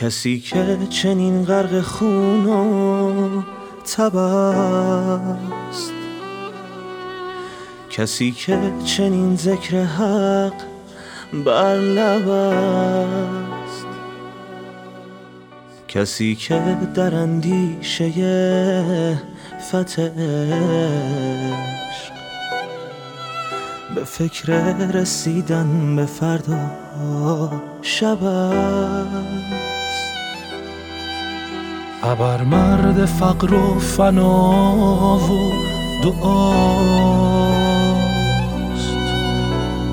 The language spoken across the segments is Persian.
کسی که چنین غرق خون و تبست. کسی که چنین ذکر حق بر کسی که در اندیشه فتح به فکر رسیدن به فردا شب ابر مرد فقر و فنا و دعاست.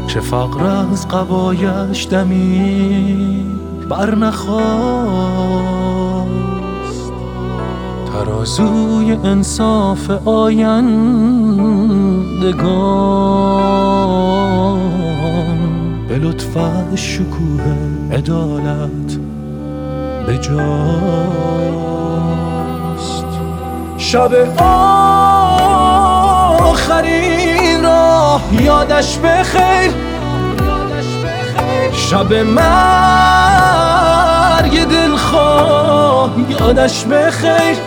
چه فقر از قبایش دمی برنخواست ترازوی انصاف آیندگان به لطف شکوه عدالت به شب آخرین را یادش بخیر. شب مرگ دلخواه یادش بخیر.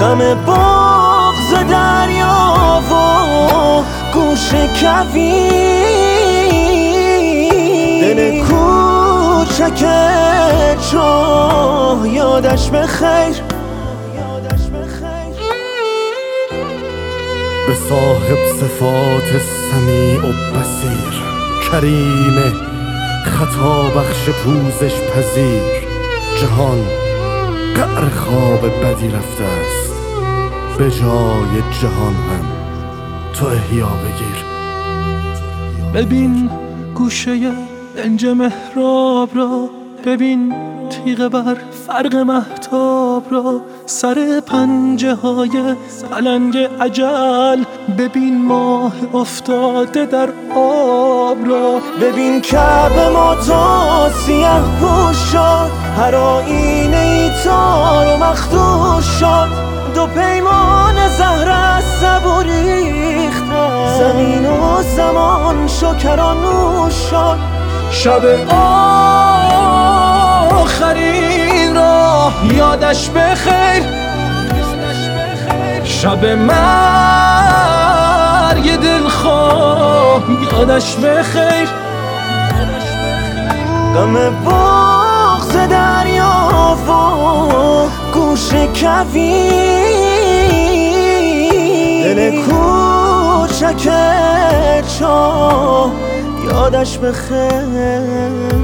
غم بغز دریا و گوش کوی دل کوچک چاه یادش بخیر. به صاحب صفات سمیع و بسیر کریم خطا بخش پوزش پذیر. جهان قعر خواب بدی رفته است. به جای جهان هم تو احیا بگیر. ببین گوشه دنج محراب را. ببین تیغ بر فرق محتاب را سر پنجه های پلنگ عجل ببین ماه افتاده در آب را. ببین کعب ما تا سیه پوش شد هر آینه ای تار و مخدوش شد. دو پیمان زهر از ریختن زمین و زمان شکرانوش شد. شب آخرین را یادش بخیر. شب مرگ دلخواه یادش بخیر. غم بغز دریا و گوش کوی دل کوچک چاه یادش بخیر.